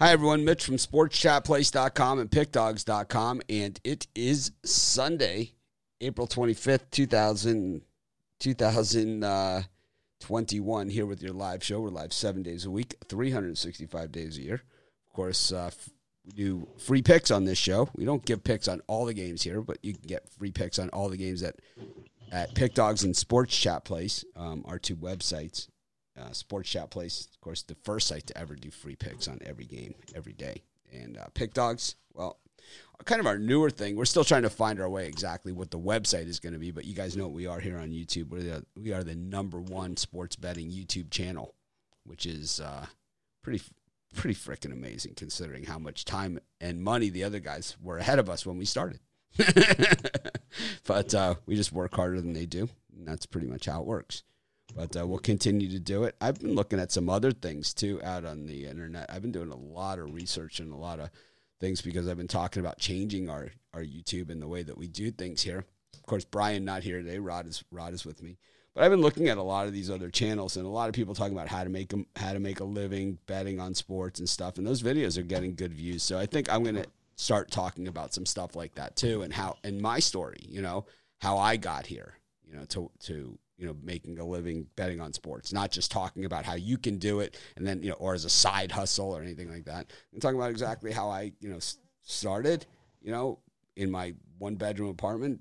Hi, everyone. Mitch from SportsChatPlace.com and PickDogs.com. And it is Sunday, April 25th, 2000, 2021, here with your live show. We're live seven days a week, 365 days a year. Of course, uh, we do free picks on this show. We don't give picks on all the games here, but you can get free picks on all the games at, at PickDogs and Sports Chat Place, um, our two websites uh, Sports Chat Place, of course, the first site to ever do free picks on every game, every day. And uh, Pick Dogs, well, kind of our newer thing. We're still trying to find our way exactly what the website is going to be, but you guys know what we are here on YouTube. We're the, we are the number one sports betting YouTube channel, which is uh, pretty pretty freaking amazing considering how much time and money the other guys were ahead of us when we started. but uh, we just work harder than they do, and that's pretty much how it works but uh, we'll continue to do it. I've been looking at some other things too out on the internet. I've been doing a lot of research and a lot of things because I've been talking about changing our our YouTube and the way that we do things here. Of course, Brian not here today. Rod is Rod is with me, but I've been looking at a lot of these other channels and a lot of people talking about how to make them, how to make a living betting on sports and stuff. And those videos are getting good views. So I think I'm gonna start talking about some stuff like that too, and how and my story. You know how I got here. You know to to you know, making a living betting on sports, not just talking about how you can do it and then, you know, or as a side hustle or anything like that. I'm talking about exactly how I, you know, started, you know, in my one bedroom apartment,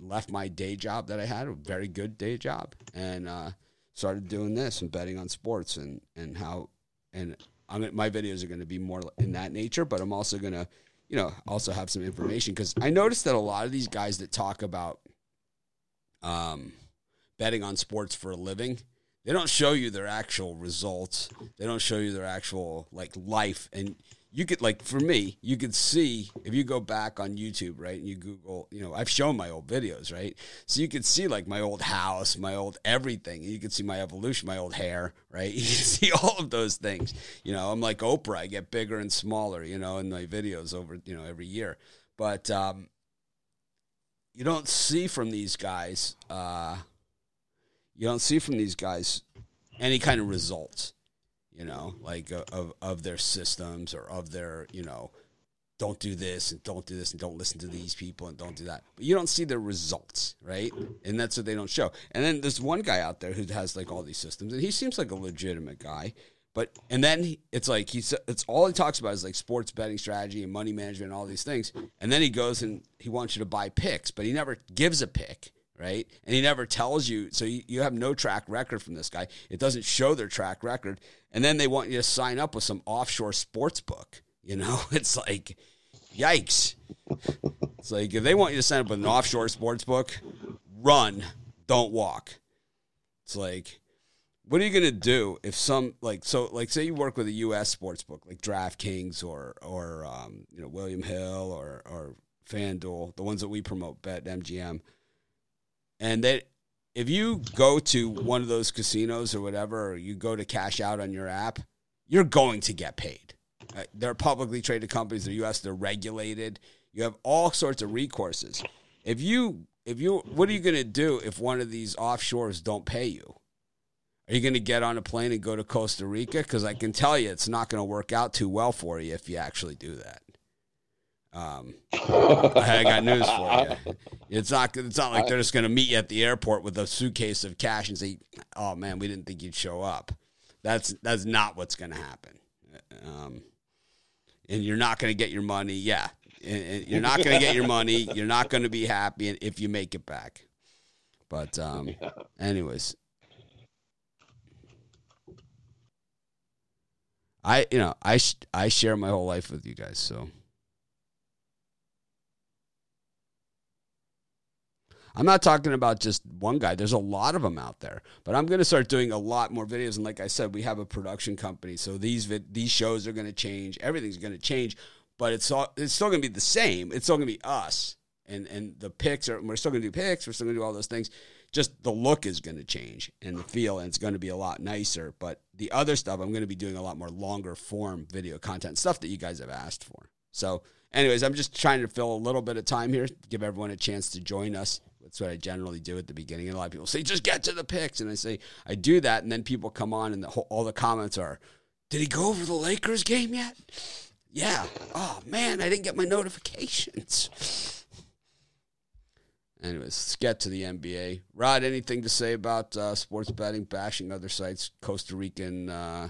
left my day job that I had, a very good day job, and uh, started doing this and betting on sports and, and how, and I'm, my videos are going to be more in that nature, but I'm also going to, you know, also have some information because I noticed that a lot of these guys that talk about, um, betting on sports for a living, they don't show you their actual results. They don't show you their actual like life. And you could like for me, you could see if you go back on YouTube, right, and you Google, you know, I've shown my old videos, right? So you could see like my old house, my old everything. You could see my evolution, my old hair, right? You can see all of those things. You know, I'm like Oprah. I get bigger and smaller, you know, in my videos over, you know, every year. But um, you don't see from these guys. Uh, you don't see from these guys any kind of results, you know, like uh, of of their systems or of their, you know, don't do this and don't do this and don't listen to these people and don't do that. But you don't see their results, right? And that's what they don't show. And then there's one guy out there who has like all these systems, and he seems like a legitimate guy. But and then it's like he's it's all he talks about is like sports betting strategy and money management and all these things. And then he goes and he wants you to buy picks, but he never gives a pick right? And he never tells you. So you, you have no track record from this guy. It doesn't show their track record. And then they want you to sign up with some offshore sports book. You know, it's like, yikes. It's like if they want you to sign up with an offshore sports book, run, don't walk. It's like, what are you going to do if some like so like say you work with a U.S. sports book like DraftKings or or um, you know William Hill or or FanDuel, the ones that we promote, Bet MGM and that if you go to one of those casinos or whatever, or you go to cash out on your app, you're going to get paid. Uh, they're publicly traded companies. They're U.S. They're regulated. You have all sorts of recourses. If you if you what are you going to do if one of these offshores don't pay you? Are you going to get on a plane and go to Costa Rica? Because I can tell you, it's not going to work out too well for you if you actually do that. Um, I got news for you. It's not. It's not like they're just going to meet you at the airport with a suitcase of cash and say, "Oh man, we didn't think you'd show up." That's that's not what's going to happen. Um, and you're not going to get your money. Yeah, and you're not going to get your money. You're not going to be happy if you make it back. But um, anyways, I you know I I share my whole life with you guys, so. I'm not talking about just one guy. There's a lot of them out there. But I'm going to start doing a lot more videos. And like I said, we have a production company, so these these shows are going to change. Everything's going to change, but it's all it's still going to be the same. It's still going to be us, and and the picks are. We're still going to do picks. We're still going to do all those things. Just the look is going to change and the feel, and it's going to be a lot nicer. But the other stuff, I'm going to be doing a lot more longer form video content stuff that you guys have asked for. So, anyways, I'm just trying to fill a little bit of time here, give everyone a chance to join us that's what I generally do at the beginning. And a lot of people say, just get to the picks. And I say, I do that. And then people come on and the whole, all the comments are, Did he go over the Lakers game yet? Yeah. Oh man, I didn't get my notifications. Anyways, let's get to the NBA. Rod, anything to say about uh, sports betting, bashing other sites, Costa Rican, uh,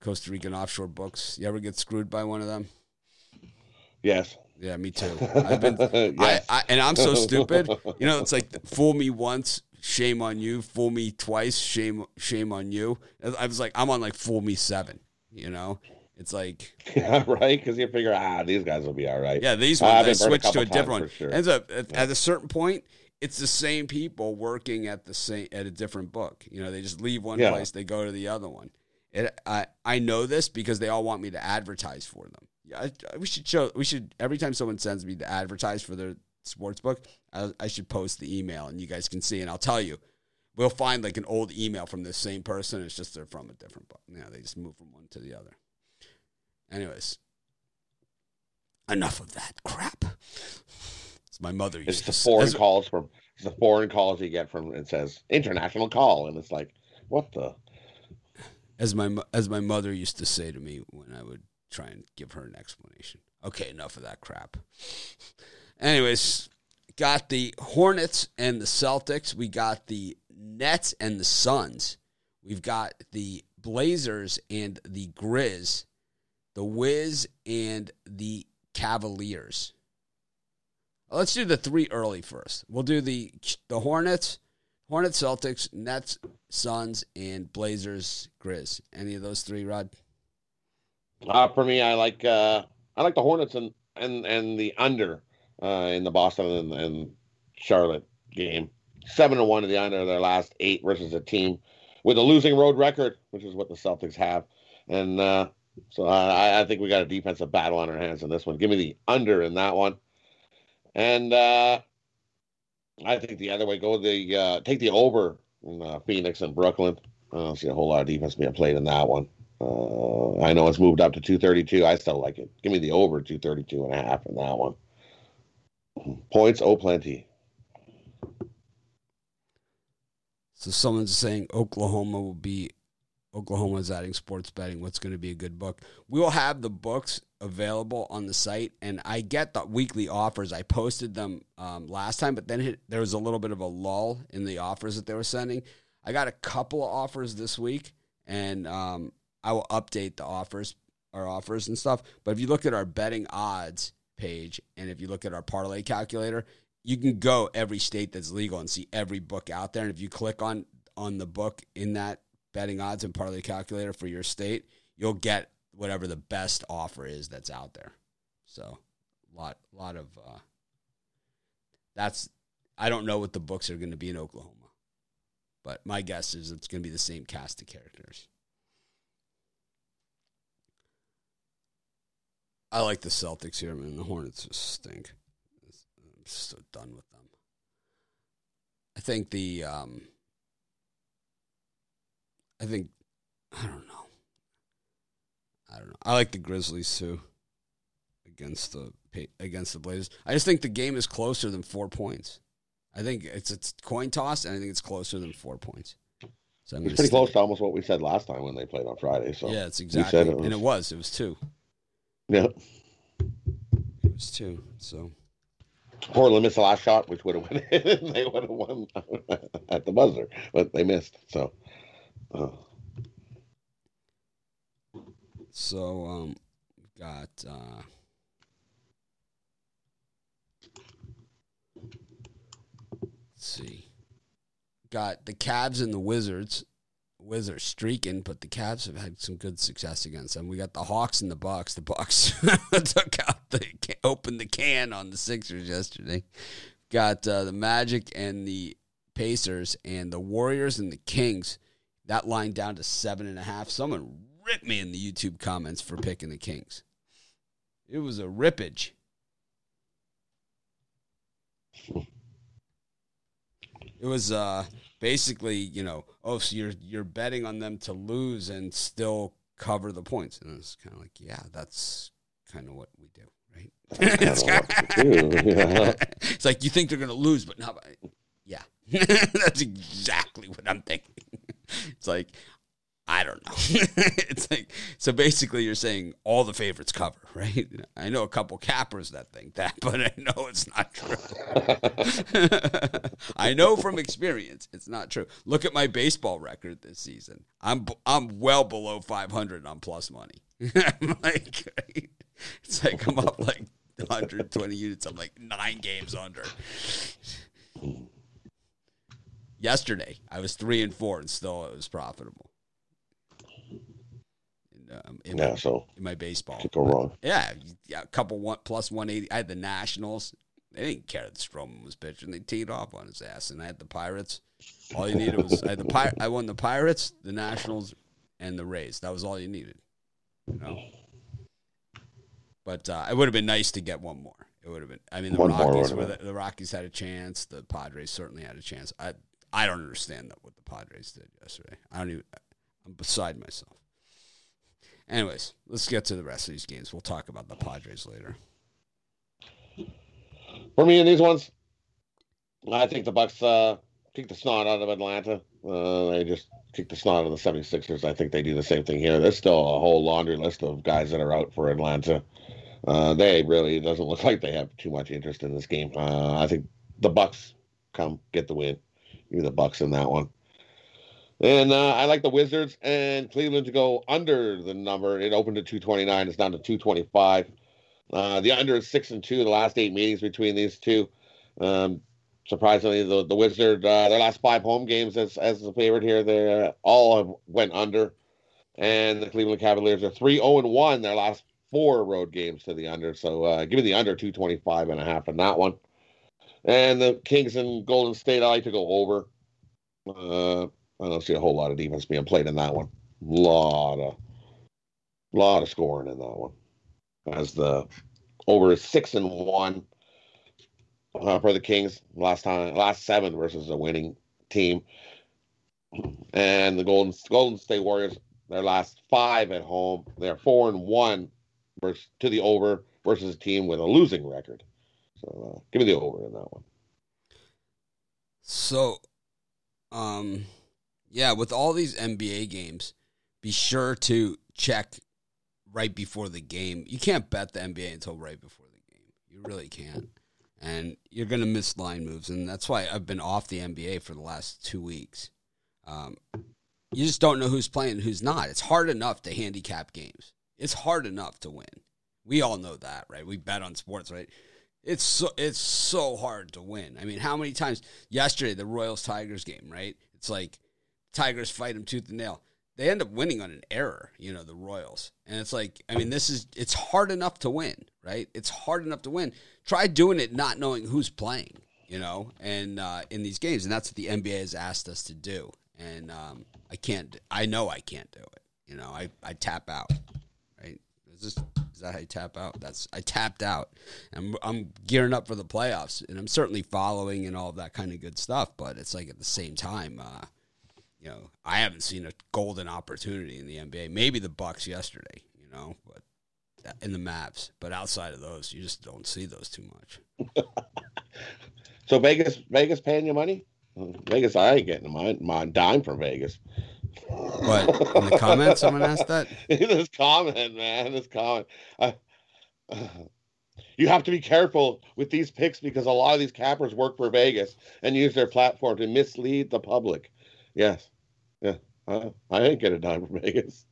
Costa Rican offshore books? You ever get screwed by one of them? Yes. Yeah, me too. I've been, yes. I, I, and I'm so stupid. You know, it's like fool me once, shame on you. Fool me twice, shame, shame on you. I was like, I'm on like fool me seven. You know, it's like yeah, right because you figure ah these guys will be all right. Yeah, these ones I switched to a different one. Sure. Ends up at, yeah. at a certain point, it's the same people working at the same at a different book. You know, they just leave one yeah. place, they go to the other one. It, I I know this because they all want me to advertise for them. Yeah, I, we should show. We should every time someone sends me to advertise for their sports book, I, I should post the email and you guys can see, and I'll tell you. We'll find like an old email from the same person. It's just they're from a different book. Yeah, they just move from one to the other. Anyways, enough of that crap. It's my mother. It's the foreign calls from the foreign calls you get from it says international call, and it's like what the. As my as my mother used to say to me when I would try and give her an explanation. Okay, enough of that crap. Anyways, got the Hornets and the Celtics. We got the Nets and the Suns. We've got the Blazers and the Grizz the Wiz, and the Cavaliers. Let's do the three early first. We'll do the the Hornets, Hornets, Celtics, Nets, Suns, and Blazers, Grizz. Any of those three, Rod? Uh, for me, I like uh, I like the Hornets and and and the under uh, in the Boston and, and Charlotte game. Seven to one to the under their last eight versus a team with a losing road record, which is what the Celtics have. And uh, so I, I think we got a defensive battle on our hands in this one. Give me the under in that one. And uh, I think the other way, go the uh, take the over in uh, Phoenix and Brooklyn. I don't see a whole lot of defense being played in that one. Uh, I know it's moved up to 232. I still like it. Give me the over 232 and a half in that one. Points, oh, plenty. So someone's saying Oklahoma will be Oklahoma is adding sports betting. What's going to be a good book? We will have the books available on the site, and I get the weekly offers. I posted them um, last time, but then it, there was a little bit of a lull in the offers that they were sending. I got a couple of offers this week, and um, I will update the offers, our offers and stuff. But if you look at our betting odds page, and if you look at our parlay calculator, you can go every state that's legal and see every book out there. And if you click on on the book in that betting odds and parlay calculator for your state, you'll get whatever the best offer is that's out there. So, a lot lot of uh, that's I don't know what the books are going to be in Oklahoma, but my guess is it's going to be the same cast of characters. I like the Celtics here, man. The Hornets just stink. I'm so done with them. I think the um, I think I don't know. I don't know. I like the Grizzlies too against the against the Blazers. I just think the game is closer than four points. I think it's it's coin toss, and I think it's closer than four points. So I'm it's pretty close to almost what we said last time when they played on Friday. So yeah, it's exactly, it was, and it was it was two. Yeah, it was two. So Portland missed the last shot, which would have won. they would have won at the buzzer, but they missed. So Oh. So um, got uh, let's see, got the Cavs and the Wizards. Wizards streaking, but the Cavs have had some good success against them. We got the Hawks and the Bucks. The Bucks took out the opened the can on the Sixers yesterday. Got uh, the Magic and the Pacers, and the Warriors and the Kings that line down to seven and a half. Someone ripped me in the YouTube comments for picking the Kings. It was a rippage. It was uh, basically, you know, oh, so you're you're betting on them to lose and still cover the points, and it's kind of like, yeah, that's kind of what we do, right? it's, it's like you think they're going to lose, but not. Yeah, that's exactly what I'm thinking. it's like I don't know. it's like so basically you're saying all the favorites cover, right? I know a couple cappers that think that, but I know it's not true. I know from experience it's not true. Look at my baseball record this season. I'm I'm well below 500 on plus money. Like it's like I'm up like 120 units. I'm like 9 games under. Yesterday, I was 3 and 4 and still it was profitable um, in, yeah, my, so in my baseball. Could go wrong. Yeah, yeah, a couple one plus one eighty. I had the Nationals. They didn't care that Stroman was pitching. They teed off on his ass, and I had the Pirates. All you needed was I had the Pir- I won the Pirates, the Nationals, and the Rays. That was all you needed. You know. But uh, it would have been nice to get one more. It would have been. I mean, the one Rockies were the, the, Rockies had a chance. The Padres certainly had a chance. I I don't understand that what the Padres did yesterday. I don't even. I'm beside myself. Anyways, let's get to the rest of these games. We'll talk about the Padres later. For me in these ones, I think the Bucks uh, kick the snot out of Atlanta. Uh, they just kick the snot out of the 76ers. I think they do the same thing here. There's still a whole laundry list of guys that are out for Atlanta. Uh, they really doesn't look like they have too much interest in this game. Uh, I think the Bucks come get the win. Give the Bucks in that one. And uh, I like the Wizards and Cleveland to go under the number. It opened at 229. It's down to 225. Uh, the under is six and two. The last eight meetings between these two. Um, surprisingly, the the Wizard uh, their last five home games as as the favorite here, they uh, all went under, and the Cleveland Cavaliers are three zero oh and one their last four road games to the under. So uh, give me the under 225 and a half in that one. And the Kings and Golden State, I like to go over. Uh, I don't see a whole lot of defense being played in that one. Lot of, lot of scoring in that one. As the over six and one uh, for the Kings last time, last seven versus a winning team, and the Golden Golden State Warriors their last five at home. They're four and one versus to the over versus a team with a losing record. So uh, give me the over in that one. So, um, yeah, with all these NBA games, be sure to check right before the game. You can't bet the NBA until right before the game. You really can't. And you're going to miss line moves. And that's why I've been off the NBA for the last two weeks. Um, you just don't know who's playing and who's not. It's hard enough to handicap games, it's hard enough to win. We all know that, right? We bet on sports, right? It's so it's so hard to win. I mean, how many times yesterday the Royals Tigers game, right? It's like Tigers fight them tooth and nail. They end up winning on an error, you know, the Royals. And it's like, I mean, this is, it's hard enough to win, right? It's hard enough to win. Try doing it not knowing who's playing, you know, and uh, in these games. And that's what the NBA has asked us to do. And um, I can't, I know I can't do it. You know, I, I tap out, right? Is this, is that how you tap out? That's, I tapped out. I'm, I'm gearing up for the playoffs and I'm certainly following and all that kind of good stuff. But it's like at the same time, uh, you know, I haven't seen a golden opportunity in the NBA. Maybe the Bucks yesterday, you know, but in the maps. But outside of those, you just don't see those too much. so Vegas, Vegas paying you money? Vegas, I ain't getting my my dime from Vegas. What in the comments? Someone asked that. this comment, man, this comment. Uh, uh, you have to be careful with these picks because a lot of these cappers work for Vegas and use their platform to mislead the public. Yes, I, I ain't get a dime from Vegas.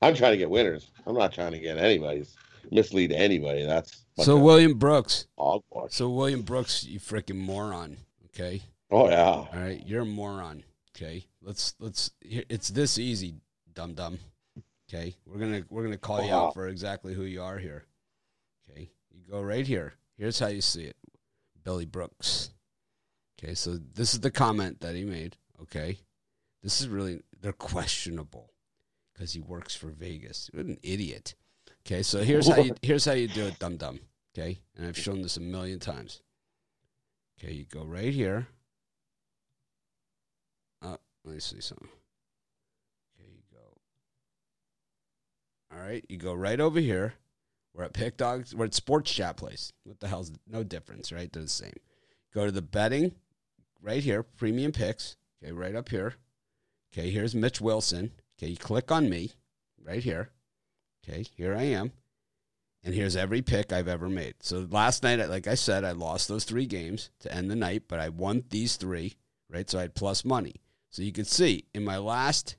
I'm trying to get winners. I'm not trying to get anybody's mislead anybody. That's so William Brooks. So William Brooks, you freaking moron. Okay. Oh yeah. All right, you're a moron. Okay. Let's let's. It's this easy, dum dum. Okay. We're gonna we're gonna call you out uh-huh. for exactly who you are here. Okay. You go right here. Here's how you see it. Billy Brooks. Okay. So this is the comment that he made. Okay. This is really, they're questionable because he works for Vegas. What an idiot. Okay, so here's how you here's how you do it, dum dum. Okay, and I've shown this a million times. Okay, you go right here. Uh, let me see something. Okay, you go. All right, you go right over here. We're at Pick Dogs. We're at Sports Chat Place. What the hell's no difference, right? They're the same. Go to the betting right here, premium picks. Okay, right up here. Okay, here's Mitch Wilson. Okay, you click on me right here. Okay, here I am. And here's every pick I've ever made. So last night, like I said, I lost those three games to end the night, but I won these three, right? So I had plus money. So you can see in my last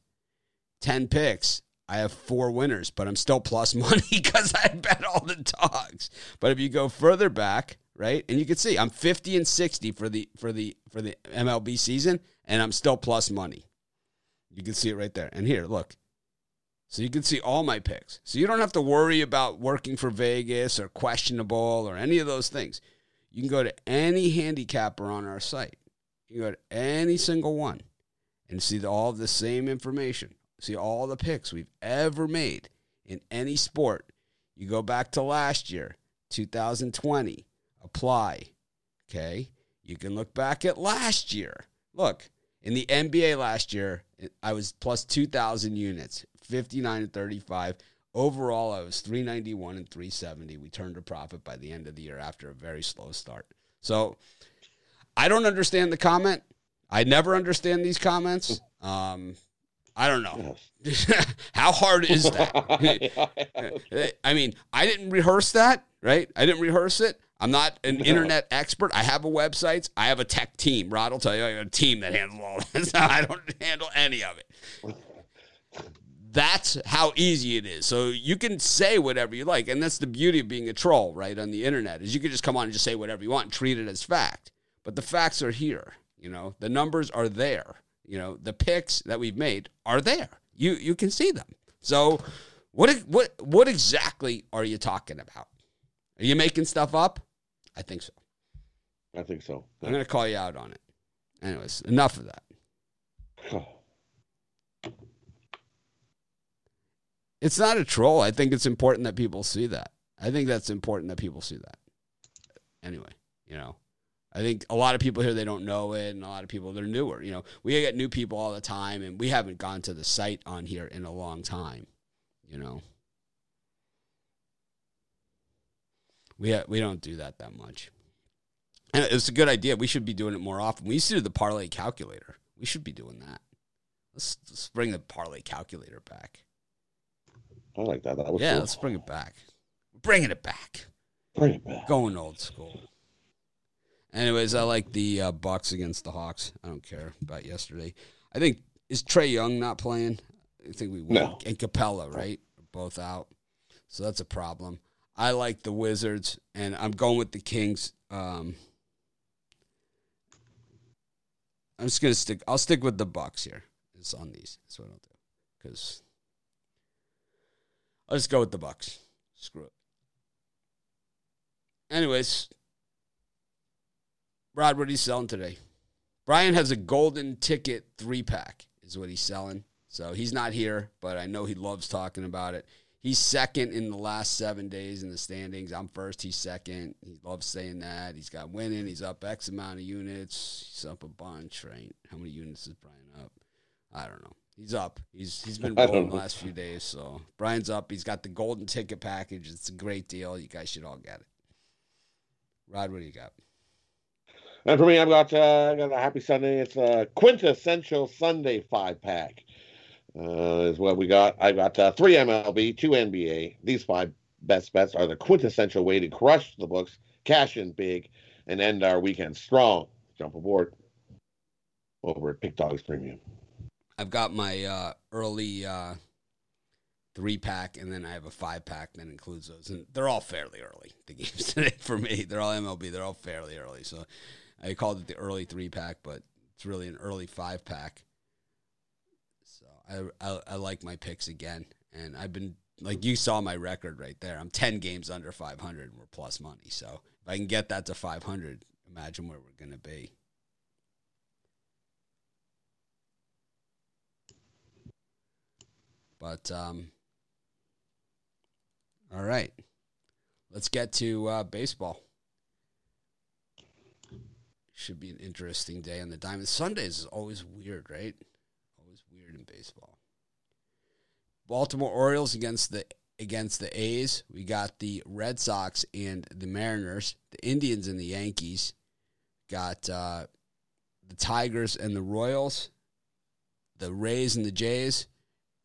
10 picks, I have four winners, but I'm still plus money because I bet all the dogs. But if you go further back, right, and you can see I'm 50 and 60 for the for the for the MLB season, and I'm still plus money. You can see it right there. And here, look. So you can see all my picks. So you don't have to worry about working for Vegas or questionable or any of those things. You can go to any handicapper on our site. You can go to any single one and see all the same information. See all the picks we've ever made in any sport. You go back to last year, 2020, apply. Okay. You can look back at last year. Look, in the NBA last year, I was plus 2,000 units, 59 and 35. Overall, I was 391 and 370. We turned a profit by the end of the year after a very slow start. So I don't understand the comment. I never understand these comments. Um, I don't know. How hard is that? I mean, I didn't rehearse that, right? I didn't rehearse it. I'm not an internet expert. I have a website. I have a tech team. Rod will tell you I have a team that handles all this. I don't handle any of it. That's how easy it is. So you can say whatever you like, and that's the beauty of being a troll, right? On the internet is you can just come on and just say whatever you want and treat it as fact. But the facts are here. You know, the numbers are there. You know, the picks that we've made are there. You you can see them. So what what what exactly are you talking about? Are you making stuff up? I think so. I think so. I'm going to call you out on it. Anyways, enough of that. It's not a troll. I think it's important that people see that. I think that's important that people see that. Anyway, you know, I think a lot of people here they don't know it, and a lot of people they're newer. You know, we get new people all the time, and we haven't gone to the site on here in a long time. You know, we ha- we don't do that that much. And it's a good idea. We should be doing it more often. We used to do the parlay calculator. We should be doing that. Let's, let's bring the parlay calculator back. I like that. that was yeah, cool. let's bring it back. Bringing it back. Bring it back. Going old school. Anyways, I like the uh, Bucks against the Hawks. I don't care about yesterday. I think is Trae Young not playing? I think we no. and Capela right, both out. So that's a problem. I like the Wizards, and I'm going with the Kings. Um, I'm just gonna stick. I'll stick with the Bucks here. It's on these. That's what I'll do because I'll just go with the Bucks. Screw it. Anyways, Rod, what are you selling today? Brian has a golden ticket three pack, is what he's selling. So he's not here, but I know he loves talking about it. He's second in the last seven days in the standings. I'm first. He's second. He loves saying that. He's got winning. He's up X amount of units. He's up a bunch, right? How many units is Brian up? I don't know. He's up. He's he's been rolling the last few days. So Brian's up. He's got the golden ticket package. It's a great deal. You guys should all get it. Rod, what do you got? And for me, I've got uh, I got a happy Sunday. It's a quintessential Sunday five pack. Uh, is what we got. I got uh, three MLB, two NBA. These five best bets are the quintessential way to crush the books, cash in big, and end our weekend strong. Jump aboard over at Pick Dogs Premium. I've got my uh, early uh, three pack, and then I have a five pack that includes those, and they're all fairly early. The games today for me, they're all MLB. They're all fairly early, so I called it the early three pack, but it's really an early five pack. I, I, I like my picks again, and I've been like you saw my record right there. I'm ten games under 500, and we're plus money. So if I can get that to 500, imagine where we're gonna be. But um, all right, let's get to uh, baseball. Should be an interesting day on the diamond. Sundays is always weird, right? Baseball. Baltimore Orioles against the against the A's. We got the Red Sox and the Mariners. The Indians and the Yankees. Got uh, the Tigers and the Royals the Rays and the Jays,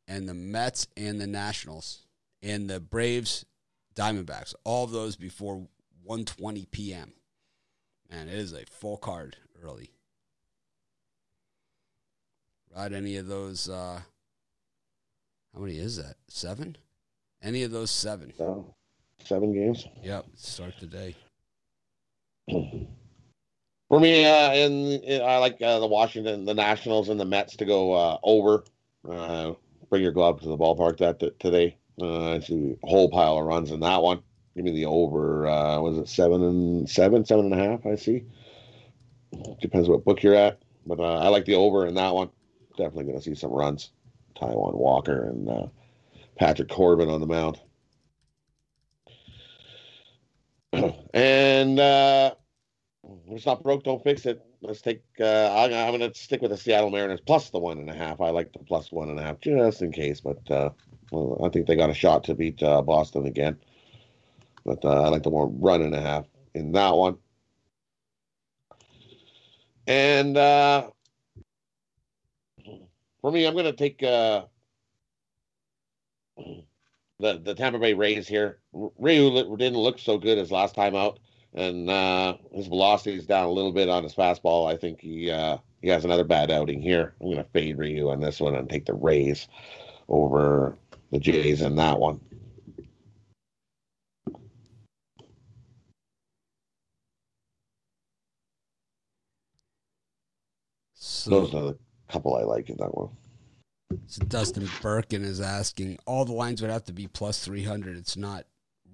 and the Mets and the Nationals, and the Braves, Diamondbacks. All of those before 1:20 p.m. Man, it is a full card early. Ride any of those? Uh, how many is that? Seven? Any of those seven? Seven games. Yep. Start the day. For me, uh, and I like uh, the Washington, the Nationals, and the Mets to go uh, over. Uh, bring your glove to the ballpark that, that today. Uh, I see a whole pile of runs in that one. Give me the over. Uh, was it seven and seven, seven and a half? I see. Depends what book you're at, but uh, I like the over in that one. Definitely going to see some runs. Taijuan Walker and uh, Patrick Corbin on the mound. and uh, it's not broke, don't fix it. Let's take. Uh, I'm, I'm going to stick with the Seattle Mariners plus the one and a half. I like the plus one and a half just in case, but uh, well, I think they got a shot to beat uh, Boston again. But uh, I like the one run and a half in that one. And uh, for me, I'm going to take uh, the the Tampa Bay Rays here. Ryu didn't look so good as last time out, and uh, his velocity is down a little bit on his fastball. I think he uh, he has another bad outing here. I'm going to fade Ryu on this one and take the Rays over the Jays in that one. So, Those are the couple I like in that one. so Dustin Birkin is asking, all the lines would have to be plus 300. It's not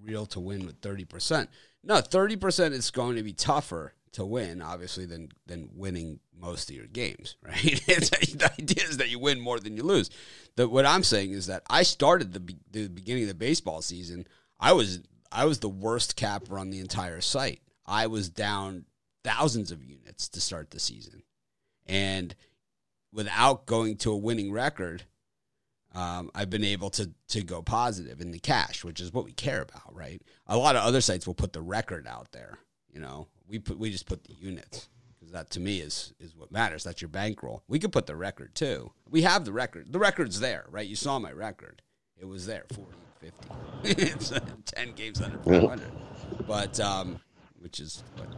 real to win with 30%. No, 30% is going to be tougher to win, obviously, than than winning most of your games, right? The idea is that you win more than you lose. The, what I'm saying is that I started the, the beginning of the baseball season. I was I was the worst capper on the entire site. I was down thousands of units to start the season, and without going to a winning record, um, I've been able to to go positive in the cash, which is what we care about, right? A lot of other sites will put the record out there. You know, we put we just put the units because that to me is is what matters. That's your bankroll. We could put the record too. We have the record. The record's there, right? You saw my record. It was there, 40, 50. it's uh, 10 games under 500. But, um, which is what,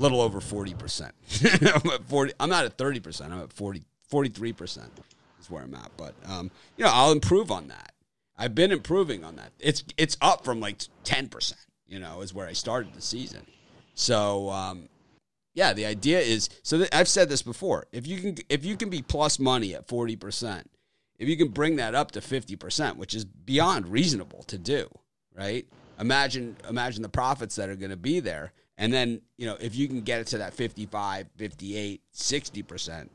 a little over 40%. I'm at 40. I'm not at 30%. I'm at 40, 43% is where I'm at. But, um, you know, I'll improve on that. I've been improving on that. It's, it's up from like 10%, you know, is where I started the season. So, um, yeah, the idea is so I've said this before. If you can if you can be plus money at 40%, if you can bring that up to 50%, which is beyond reasonable to do, right? Imagine imagine the profits that are going to be there. And then, you know, if you can get it to that 55, 58, 60%,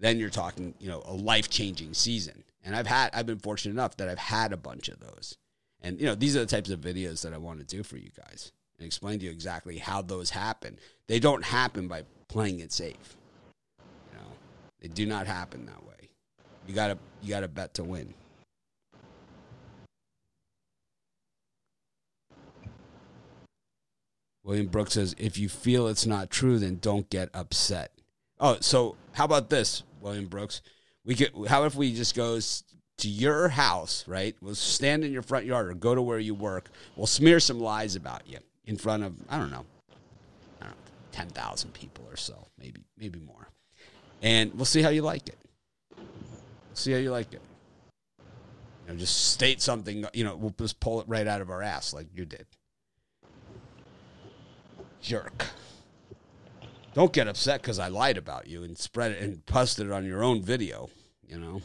then you're talking, you know, a life-changing season. And I've had I've been fortunate enough that I've had a bunch of those. And you know, these are the types of videos that I want to do for you guys and explain to you exactly how those happen. They don't happen by playing it safe. You know, they do not happen that way. You gotta you gotta bet to win. William Brooks says, if you feel it's not true, then don't get upset. Oh, so how about this, William Brooks? We could how if we just goes to your house, right? We'll stand in your front yard or go to where you work. We'll smear some lies about you in front of I don't know, I don't know, ten thousand people or so, maybe maybe more, and we'll see how you like it. We'll see how you like it. You know, just state something. You know, we'll just pull it right out of our ass like you did. Jerk. Don't get upset because I lied about you and spread it and posted it on your own video. You know.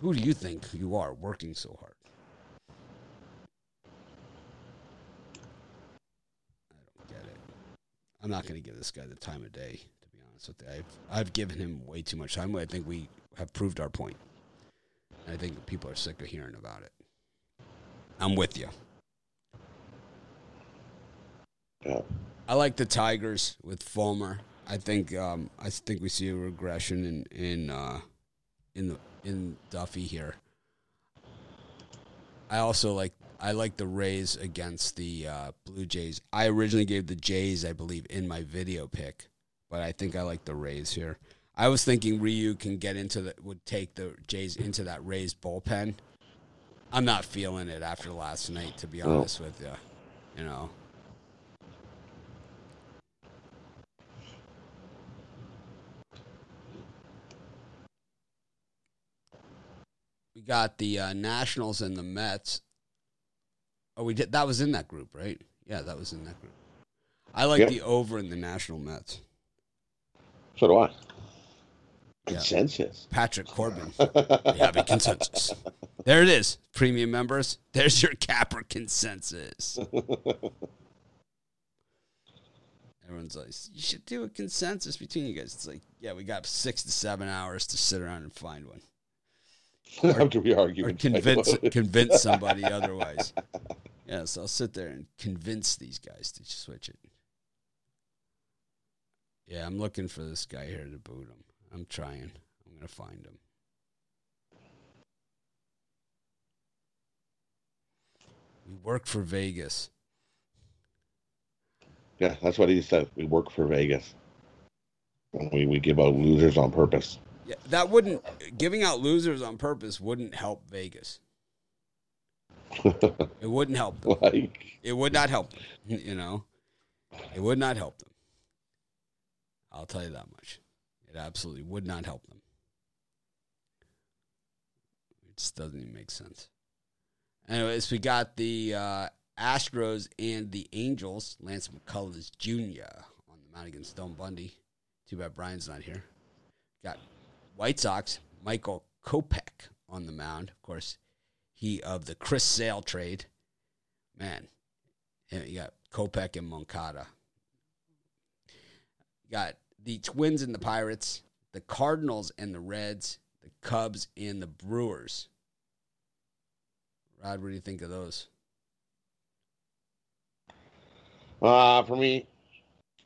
Who do you think you are working so hard? I don't get it. I'm not going to give this guy the time of day, to be honest with you. I've, I've given him way too much time. I think we have proved our point. I think people are sick of hearing about it. I'm with you. Yeah. I like the Tigers with Fulmer. I think um, I think we see a regression in in uh, in the in Duffy here. I also like I like the Rays against the uh, Blue Jays. I originally gave the Jays, I believe, in my video pick, but I think I like the Rays here. I was thinking Ryu can get into the would take the Jays into that Rays bullpen. I'm not feeling it after last night, to be honest with you. You know. Got the uh, Nationals and the Mets. Oh, we did. That was in that group, right? Yeah, that was in that group. I like Yep. the over in the National Mets. So do I. Yeah. Consensus. Patrick Corbin. we have a consensus. There it is, premium members. There's your Capper consensus. Everyone's like, you should do a consensus between you guys. It's like, yeah, we got six to seven hours to sit around and find one, After we argue, or convince convince somebody otherwise. Yeah, so I'll sit there and convince these guys to switch it. Yeah, I'm looking for this guy here to boot him. I'm trying. I'm gonna find him. We work for Vegas. Yeah, that's what he said. We work for Vegas. We we give out losers on purpose. Yeah, that wouldn't giving out losers on purpose wouldn't help Vegas. It wouldn't help them. like It would not help them. You know, it would not help them. I'll tell you that much. It absolutely would not help them. It just doesn't even make sense. Anyways, we got the uh, Astros and the Angels. Lance McCullers Jr. on the mound against Stone Bundy. Too bad Brian's not here. Got White Sox, Michael Kopech on the mound. Of course, he of the Chris Sale trade. Man, you got Kopech and Moncada. You got the Twins and the Pirates, the Cardinals and the Reds, the Cubs and the Brewers. Rod, what do you think of those? uh, for me,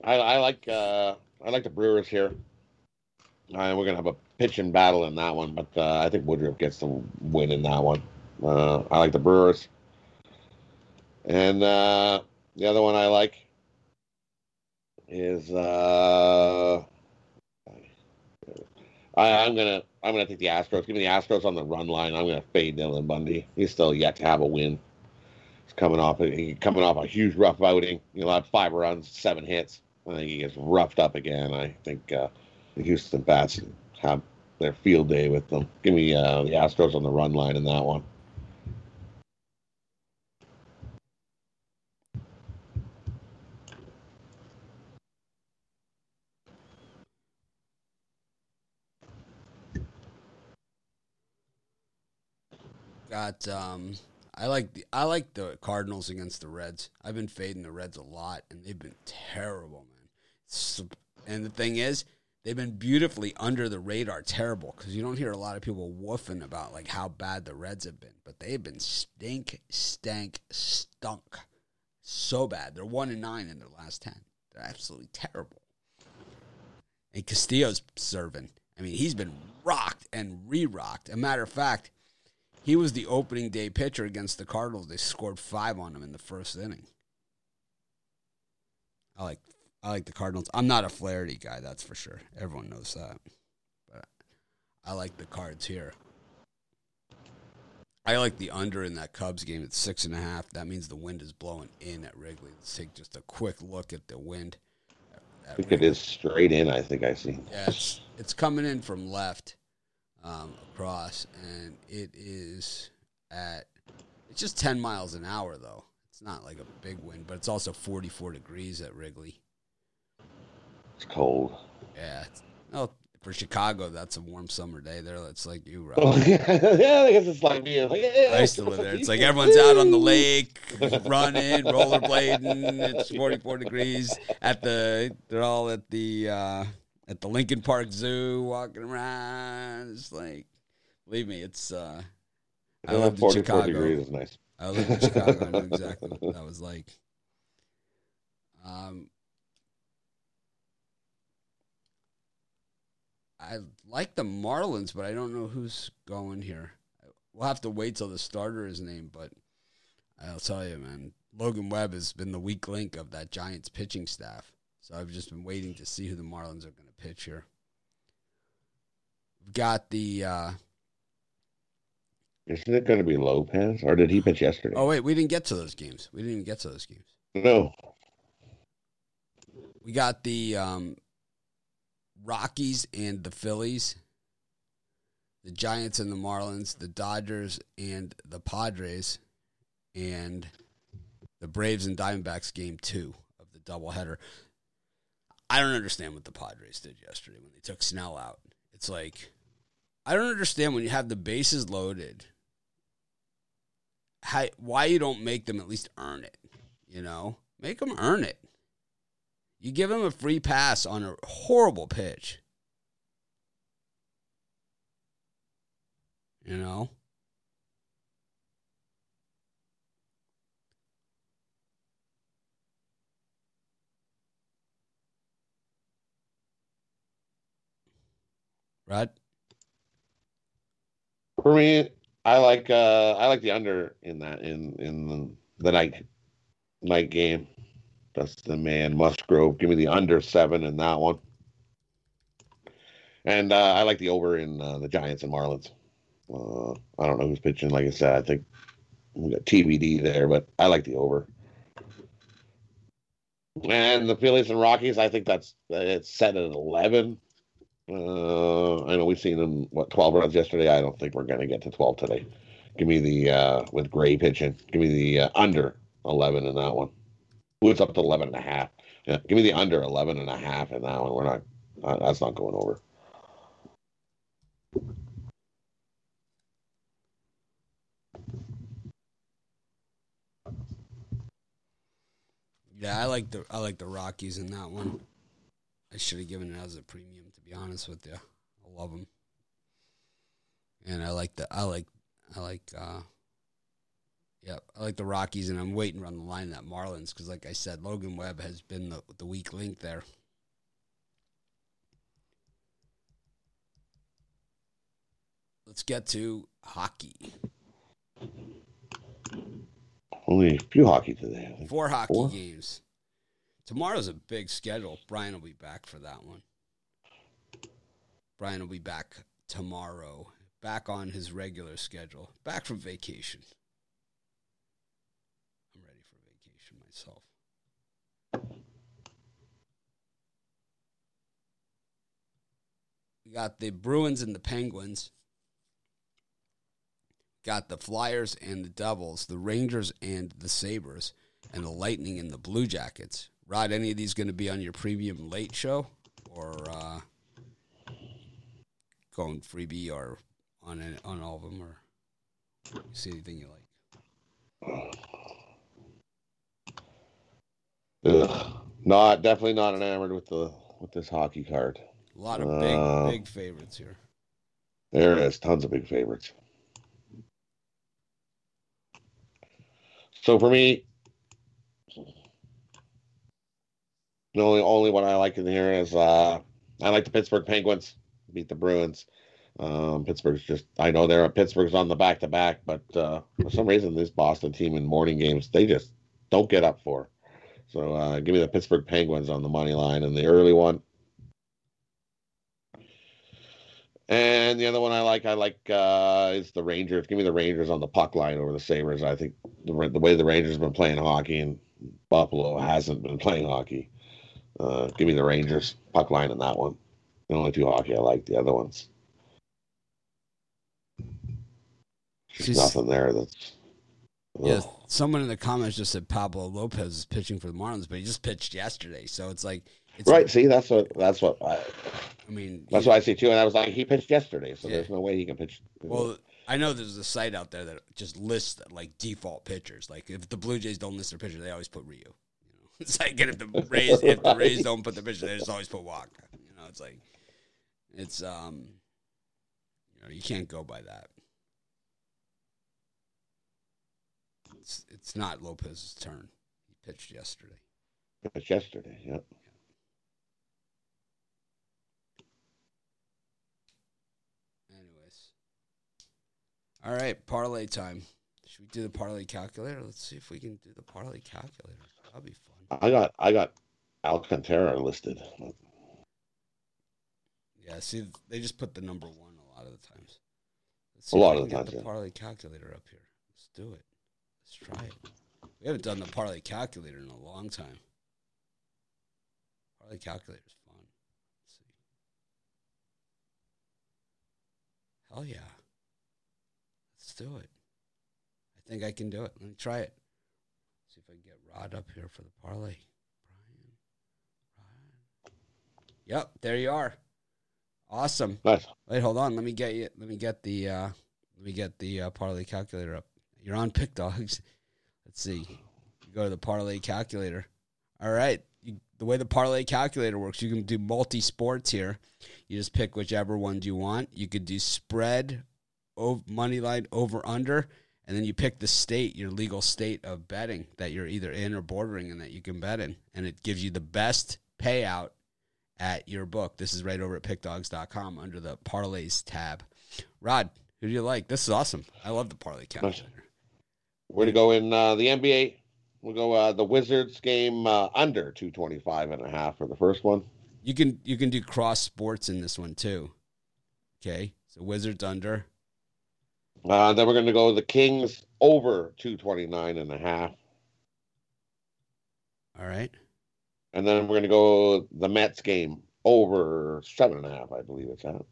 I, I like uh, I like the Brewers here. Uh, we're gonna have a pitching battle in that one, but uh, I think Woodruff gets the win in that one. Uh, I like the Brewers, and uh, the other one I like is uh, I, I'm gonna I'm gonna take the Astros. Give me the Astros on the run line. I'm gonna fade Dylan Bundy. He's still yet to have a win. He's coming off a, coming off a huge rough outing. Know, had five runs, seven hits. I think he gets roughed up again. I think uh, the Houston Bats have their field day with them. Give me uh, the Astros on the run line in that one. Got um I like the I like the Cardinals against the Reds. I've been fading the Reds a lot and they've been terrible, man. And the thing is, they've been beautifully under the radar terrible cuz you don't hear a lot of people woofing about like how bad the Reds have been, but they've been stink stank stunk. So bad. They're 1 and 9 in their last 10. They're absolutely terrible. And Castillo's serving. I mean, he's been rocked and re-rocked. A matter of fact, he was the opening day pitcher against the Cardinals. They scored five on him in the first inning. I like I like the Cardinals. I'm not a Flaherty guy, that's for sure. Everyone knows that. But I like the Cards here. I like the under in that Cubs game at six and a half. That means the wind is blowing in at Wrigley. Let's take just a quick look at the wind. at- I think it is straight in. I think I see. yeah, it's it's coming in from left um, across, and it is at it's just ten miles an hour though. It's not like a big wind, but it's also forty four degrees at Wrigley. It's cold. Yeah, oh, for Chicago, that's a warm summer day there. That's like you, Rob. Oh, yeah, I guess it's like me. Like, yeah, I used to live there. It's like everyone's out on the lake, running, rollerblading. It's 44 degrees at the. They're all at the uh, at the Lincoln Park Zoo, walking around. It's like, believe me, it's. Uh, I Yeah, lived in 44 Chicago. degrees is nice. I lived in Chicago. I know exactly what that was like. Um, I like the Marlins, but I don't know who's going here. We'll have to wait till the starter is named, but I'll tell you, man, Logan Webb has been the weak link of that Giants pitching staff. So I've just been waiting to see who the Marlins are going to pitch here. We've got the. uh Isn't it going to be Lopez, or did he pitch yesterday? Oh wait, we didn't get to those games. We didn't even get to those games. no. We got the um, Rockies and the Phillies, the Giants and the Marlins, the Dodgers and the Padres, and the Braves and Diamondbacks game two of the doubleheader. I don't understand what the Padres did yesterday when they took Snell out. It's like I don't understand when you have the bases loaded. How, why you don't make them at least earn it? You know, make them earn it. You give him a free pass on a horrible pitch. You know? Rod? For me, I like uh I like the under in that in in the, the night night game. Dustin May Musgrove. Give me the under seven in that one. And uh, I like the over in uh, the Giants and Marlins. Uh, I don't know who's pitching. Like I said, I think we got TBD there, but I like the over. And the Phillies and Rockies, I think that's it's set at eleven. Uh, I know we've seen them what twelve runs yesterday. I don't think we're going to get to twelve today. Give me the uh, with Gray pitching. Give me the uh, under eleven in that one. It's up to 11 and a half. Yeah, give me the under 11 and a half in that one. We're not, uh, that's not going over. Yeah, I like the I like the Rockies in that one. I should have given it as a premium, to be honest with you. I love them, and I like the I like I like uh, yeah I like the Rockies, and I'm waiting on the line that Marlins because, like I said, Logan Webb has been the the weak link there. Let's get to hockey. Only a few hockey today. Four hockey Four? games. Tomorrow's a big schedule. Brian will be back for that one. Brian will be back tomorrow, back on his regular schedule, back from vacation. I'm ready for vacation myself. Got the Bruins and the Penguins. Got the Flyers and the Devils, the Rangers and the Sabres, and the Lightning and the Blue Jackets. Rod, any of these going to be on your premium late show or uh, going freebie or on on all of them or see anything you like? Ugh. Not definitely not enamored with the with this hockey card. A lot of big Uh, big favorites here. There is tons of big favorites. So for me, the only only one I like in here is uh, I like the Pittsburgh Penguins beat the Bruins. Um, Pittsburgh's just I know they're Pittsburgh's on the back to back, but uh, for some reason this Boston team in morning games they just don't get up for. So uh, give me the Pittsburgh Penguins on the money line in the early one. And the other one I like, I like uh, is the Rangers. Give me the Rangers on the puck line over the Sabres. I think the, the way the Rangers have been playing hockey and Buffalo hasn't been playing hockey. Uh, give me the Rangers puck line in that one. The only two hockey I like. The other ones, there's nothing there. That's Yeah, someone in the comments just said Pablo Lopez is pitching for the Marlins, but he just pitched yesterday. So it's like, it's right. See, that's what that's what I, I mean, that's what I see too. And I was like, he pitched yesterday, so Yeah. there's no way he can pitch. Well, I know there's a site out there that just lists like default pitchers. Like if the Blue Jays don't list their pitcher, they always put Ryu. You know, it's like if the Rays if the Rays don't put the pitcher, they just always put Walker. You know, it's like it's um, you know, you can't go by that. It's it's not Lopez's turn. He pitched yesterday. pitched yesterday. Yep. All right, parlay time. Should we do the parlay calculator? Let's see if we can do the parlay calculator. That'll be fun. I got I got Alcantara listed. Yeah, see, they just put the number one a lot of the times. Let's a lot of the times. Get The yeah. parlay calculator up here. Let's do it. Let's try it. We haven't done the parlay calculator in a long time. Parlay calculator is fun. Let's see. Hell yeah. Do it. I think I can do it. Let me try it. See if I can get Rod up here for the parlay. Brian, Rod. Yep, there you are. Awesome. Nice. Wait, hold on. Let me get you. Let me get the. Uh, let me get the uh, parlay calculator up. You're on Pick Dogs. Let's see. You go to the parlay calculator. All right. You, the way the parlay calculator works, you can do multi sports here. You just pick whichever ones you want. You could do spread, money line, over under, and then you pick the state, your legal state of betting that you're either in or bordering and that you can bet in. And it gives you the best payout at your book. This is right over at pickdogs.com under the parlays tab. Rod, who do you like? This is awesome. I love the parlay calculator. We're going to go in uh, the NBA. We'll go uh, the Wizards game uh, under 225 and a half for the first one. You can you can do cross sports in this one too. Okay. So Wizards under. Uh, then we're going to go the Kings over 229 and a half. All right. And then we're going to go the Mets game over seven and a half, I believe it's at.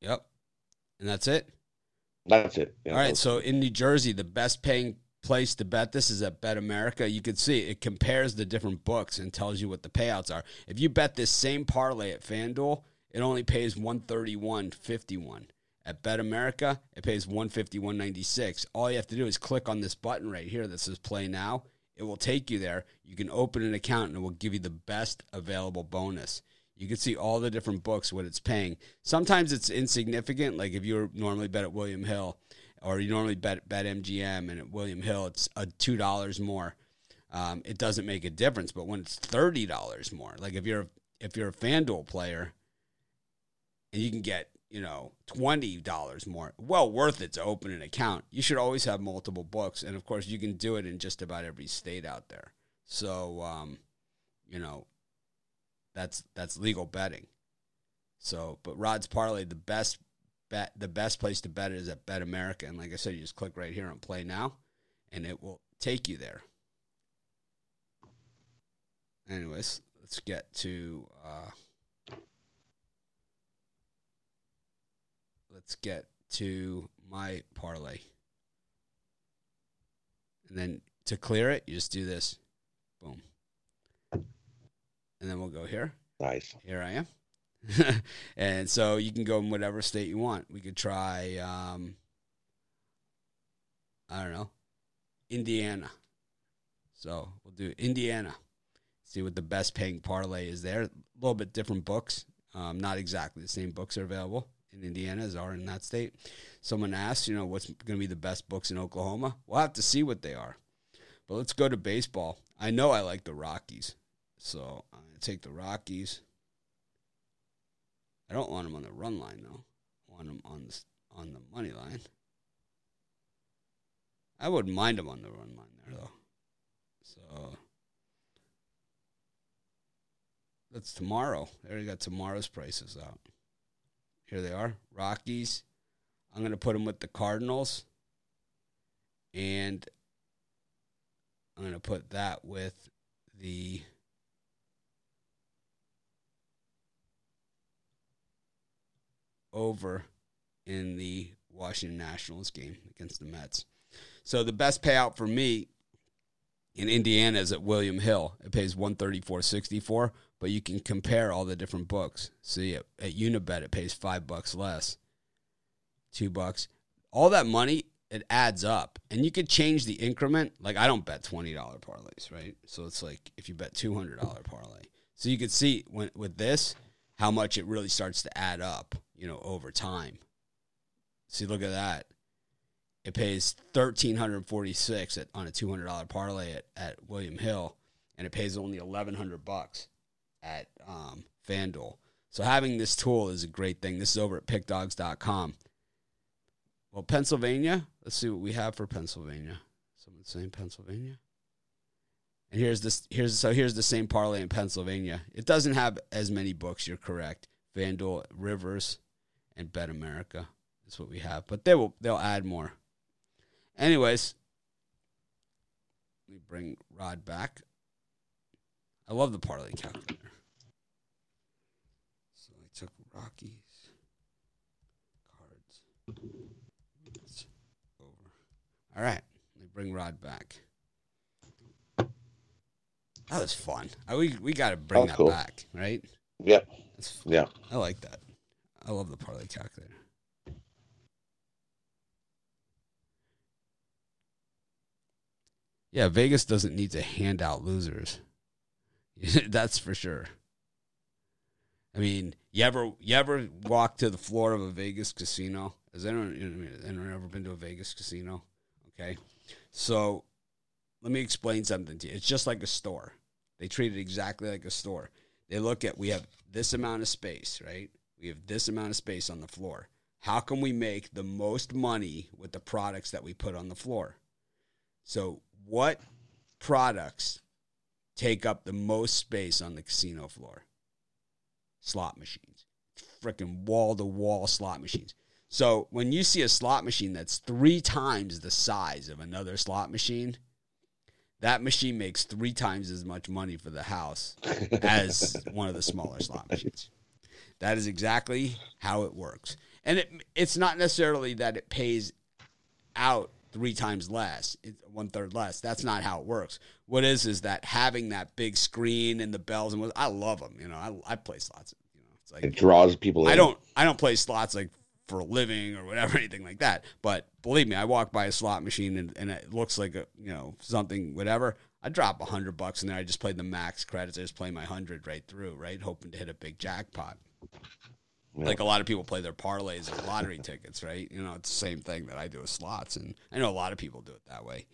Yep. And that's it. That's it. Yeah, All right. So in New Jersey, the best paying place to bet this is at Bet America. You can see it compares the different books and tells you what the payouts are. If you bet this same parlay at FanDuel, it only pays 131.51. At Bet America, it pays 151.96. All you have to do is click on this button right here that says play now. It will take you there. You can open an account and it will give you the best available bonus. You can see all the different books, what it's paying. Sometimes it's insignificant. Like if you normally bet at William Hill or you normally bet, bet MGM and at William Hill, it's a $2 more. Um, it doesn't make a difference. But when it's $30 more, like if you're, if you're a FanDuel player and you can get you know, $20 more. Well worth it to open an account. You should always have multiple books. And of course, you can do it in just about every state out there. So, um, you know, that's that's legal betting. So, but Rod's Parlay, the best bet, the best place to bet is at Bet America. And like I said, you just click right here on Play Now, and it will take you there. Anyways, let's get to uh, let's get to my parlay. And then to clear it, you just do this. Boom. And then we'll go here. Nice. Here I am. and so you can go in whatever state you want. We could try, um, I don't know, Indiana. So we'll do Indiana. See what the best paying parlay is there. A little bit different books. Um, not exactly the same books are available in Indiana as are in that state. Someone asked, you know, what's going to be the best books in Oklahoma? We'll have to see what they are. But let's go to baseball. I know I like the Rockies, so I'm going to take the Rockies. I don't want them on the run line though. I want them on the, on the money line. I wouldn't mind them on the run line there though. So that's tomorrow. They already got tomorrow's prices out. Here they are Rockies. I'm going to put them with the Cardinals. And I'm going to put that with the. Over in the Washington Nationals game against the Mets. So the best payout for me in Indiana is at William Hill. It pays 134.64 but you can compare all the different books. See, at, at Unibet, it pays five bucks less, two bucks. All that money, it adds up, and you could change the increment. Like I don't bet twenty dollar parlays, right? So it's like if you bet two hundred dollar parlay, so you could see when with this how much it really starts to add up, you know, over time. See, look at that. It pays thirteen hundred forty six at on a two hundred dollar parlay at, at William Hill, and it pays only eleven hundred bucks at um, FanDuel. So having this tool is a great thing. This is over at pickdogs.com. Well, Pennsylvania, let's see what we have for Pennsylvania. Someone saying Pennsylvania. And here's this here's so here's the same parlay in Pennsylvania. It doesn't have as many books, you're correct. FanDuel, Rivers, and Bet America is what we have. But they will they'll add more. Anyways, let me bring Rod back. I love the parlay calculator. So I took Rockies cards. It's over. All right, let me bring Rod back. That was fun. I, we we got to bring That that cool. back, right? Yep. That's. Yeah. I like that. I love the parlay calculator. Yeah, Vegas doesn't need to hand out losers. That's for sure. I mean, you ever you ever walk to the floor of a Vegas casino? Has anyone, anyone ever been to a Vegas casino? Okay, so let me explain something to you. It's just like a store. They treat it exactly like a store. They look at we have this amount of space, right? We have this amount of space on the floor. How can we make the most money with the products that we put on the floor? So, what products take up the most space on the casino floor? Slot machines. Freaking wall to wall slot machines. So, when you see a slot machine that's three times the size of another slot machine, that machine makes three times as much money for the house as one of the smaller slot machines. That is exactly how it works. And it, it's not necessarily that it pays out three times less, one third less. That's not how it works. What is is that having that big screen and the bells and what I love them. You know, I, I play slots. You know, it's like It draws people in. I don't I don't play slots like for a living or whatever anything like that. But believe me, I walk by a slot machine and, and it looks like a you know something whatever. I drop a hundred bucks in there. I just play the max credits. I just play my hundred right through, right, hoping to hit a big jackpot. Yeah. Like a lot of people play their parlays and lottery tickets, right? You know, it's the same thing that I do with slots, and I know a lot of people do it that way.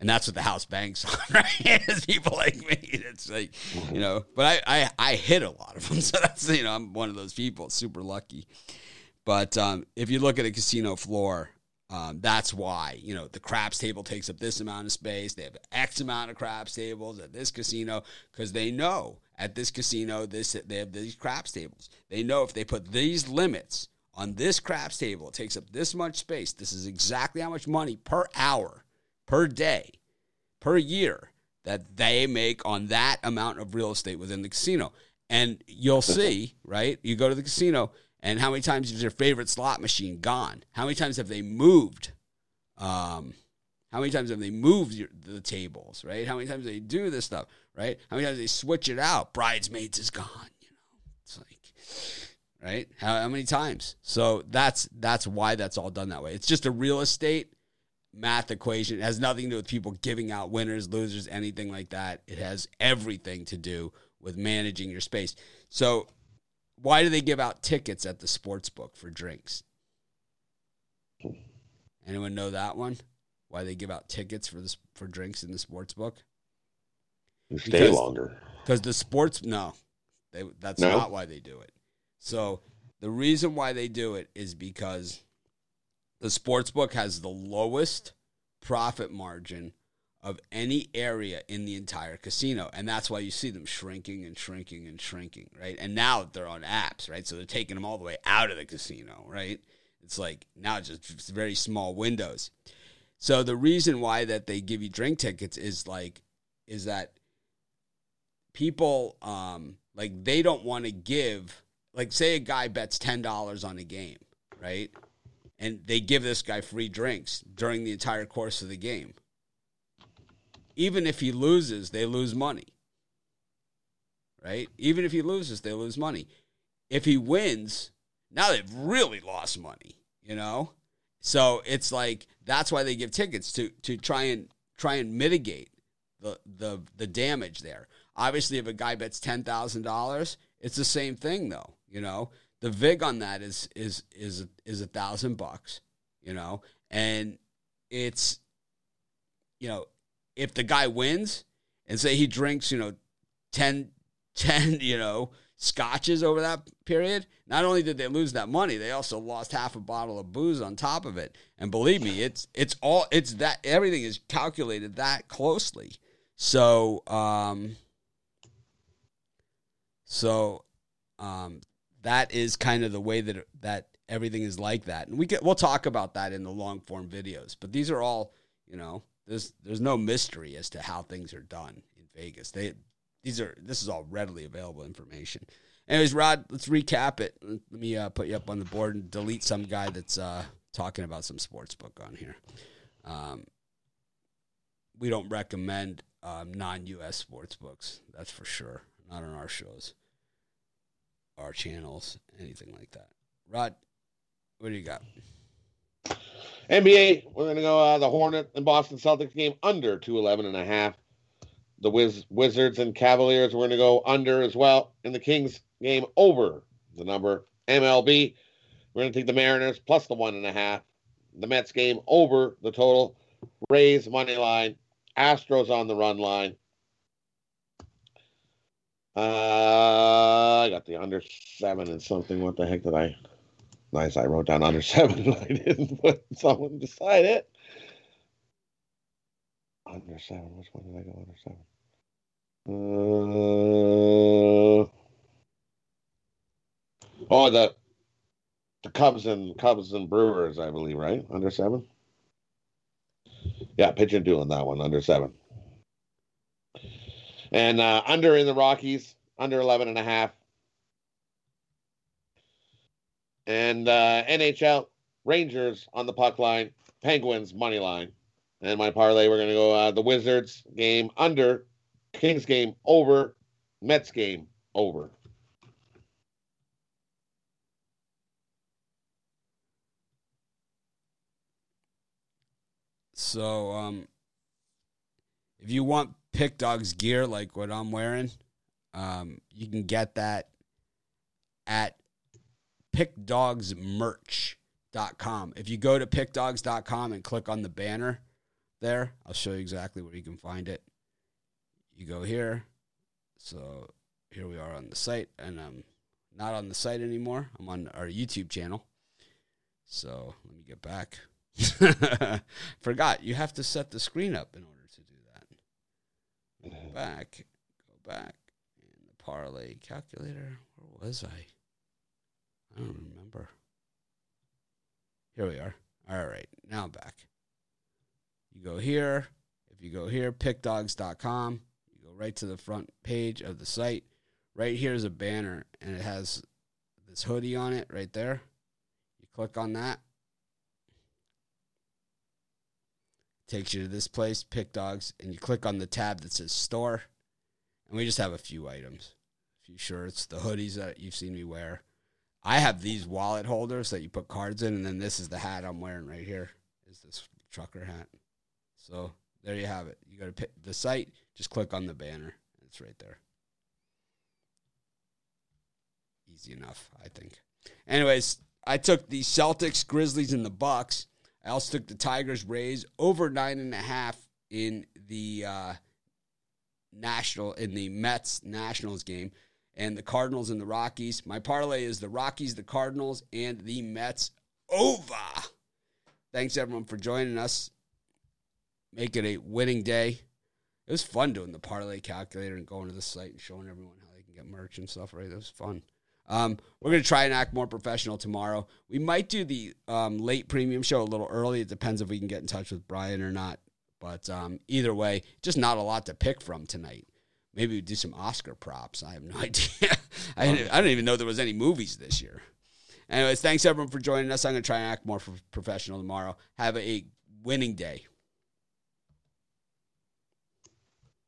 And that's what the house banks on, right? Is people like me. It's like, you know, but I, I, I hit a lot of them. So that's, you know, I'm one of those people, super lucky. But um, if you look at a casino floor, um, that's why, you know, the craps table takes up this amount of space. They have X amount of craps tables at this casino because they know at this casino, this they have these craps tables. They know if they put these limits on this craps table, it takes up this much space. This is exactly how much money per hour, per day, per year that they make on that amount of real estate within the casino. And you'll see, right? You go to the casino, and how many times is your favorite slot machine gone? How many times have they moved? Um, how many times have they moved your, the tables, right? How many times they do this stuff, right? How many times they switch it out? Bridesmaids is gone, you know. It's like, right? How, how many times? So that's that's why that's all done that way. It's just a real estate math equation. It has nothing to do with people giving out winners, losers, anything like that. It has everything to do with managing your space. So why do they give out tickets at the sports book for drinks? Anyone know that one? Why they give out tickets for this for drinks in the sports book? You stay Because- longer. Because the sports, no, they, that's No? not why they do it. So the reason why they do it is because the sports book has the lowest profit margin of any area in the entire casino, and that's why you see them shrinking and shrinking and shrinking, right? And now they're on apps, right? So they're taking them all the way out of the casino, right? It's like now just very small windows. So the reason why that they give you drink tickets is like is that people um like they don't want to give like say a guy bets ten dollars on a game, right? And they give this guy free drinks during the entire course of the game. Even if he loses, they lose money. Right? Even if he loses, they lose money. If he wins, now they've really lost money, you know? So it's like that's why they give tickets to to try and try and mitigate the the the damage there. Obviously, if a guy bets ten thousand dollars, it's the same thing though. You know, the vig on that is is is is a thousand bucks. You know, and it's you know if the guy wins and say he drinks you know 10, 10 you know scotches over that period not only did they lose that money they also lost half a bottle of booze on top of it and believe me it's it's all it's that everything is calculated that closely So, um, so, um, that is kind of the way that that everything is like that, and we get we'll talk about that in the long form videos. But these are all, you know, there's there's no mystery as to how things are done in Vegas. They these are this is all readily available information. Anyways, Rod, let's recap it. Let me uh, put you up on the board and delete some guy that's uh, talking about some sports book on here. Um, we don't recommend um, non-U.S. sports books. That's for sure. Not on our shows, our channels, anything like that. Rod, what do you got? NBA, we're going to go uh, the Hornet and Boston Celtics game under 211 and a half. The Wiz- Wizards and Cavaliers, we're going to go under as well. And the Kings game over the number. MLB, we're going to take the Mariners plus the one and a half. The Mets game over the total. Rays money line. Astros on the run line. Uh, I got the under seven and something. What the heck did I? Nice. I wrote down under seven. I didn't put someone beside it. Under seven. Which one did I go under seven? Uh, oh, the the Cubs and Cubs and Brewers, I believe, right? Under seven. Yeah, pitching doing that one under seven. And uh, under in the Rockies, under 11 and a half. And uh, NHL, Rangers on the puck line, Penguins money line. And my parlay, we're going to go uh, the Wizards game under, Kings game over, Mets game over. So, um, if you want Pick Dogs gear like what I'm wearing, um, you can get that at pickdogsmerch.com. If you go to pickdogs.com and click on the banner there, I'll show you exactly where you can find it. You go here. So here we are on the site, and I'm not on the site anymore. I'm on our YouTube channel. So let me get back. Forgot you have to set the screen up in order to do that. Go back, go back, and the parlay calculator. Where was I? I don't remember. Here we are. All right, now I'm back. You go here. If you go here, pickdogs.com, you go right to the front page of the site. Right here is a banner, and it has this hoodie on it right there. You click on that. takes you to this place, Pick Dogs, and you click on the tab that says store. And we just have a few items, a few shirts, the hoodies that you've seen me wear. I have these wallet holders that you put cards in, and then this is the hat I'm wearing right here. Is this trucker hat? So there you have it. You go to pick the site, just click on the banner. It's right there. Easy enough, I think. Anyways, I took the Celtics, Grizzlies, and the Bucks. I also took the Tigers Rays over nine and a half in the uh, national in the Mets Nationals game, and the Cardinals and the Rockies. My parlay is the Rockies, the Cardinals, and the Mets over. Thanks everyone for joining us. Make it a winning day. It was fun doing the parlay calculator and going to the site and showing everyone how they can get merch and stuff. Right, it was fun. Um, we're going to try and act more professional tomorrow. We might do the um, late premium show a little early. It depends if we can get in touch with Brian or not. But um, either way, just not a lot to pick from tonight. Maybe we do some Oscar props. I have no idea. I, I don't even know there was any movies this year. Anyways, thanks everyone for joining us. I'm going to try and act more professional tomorrow. Have a winning day.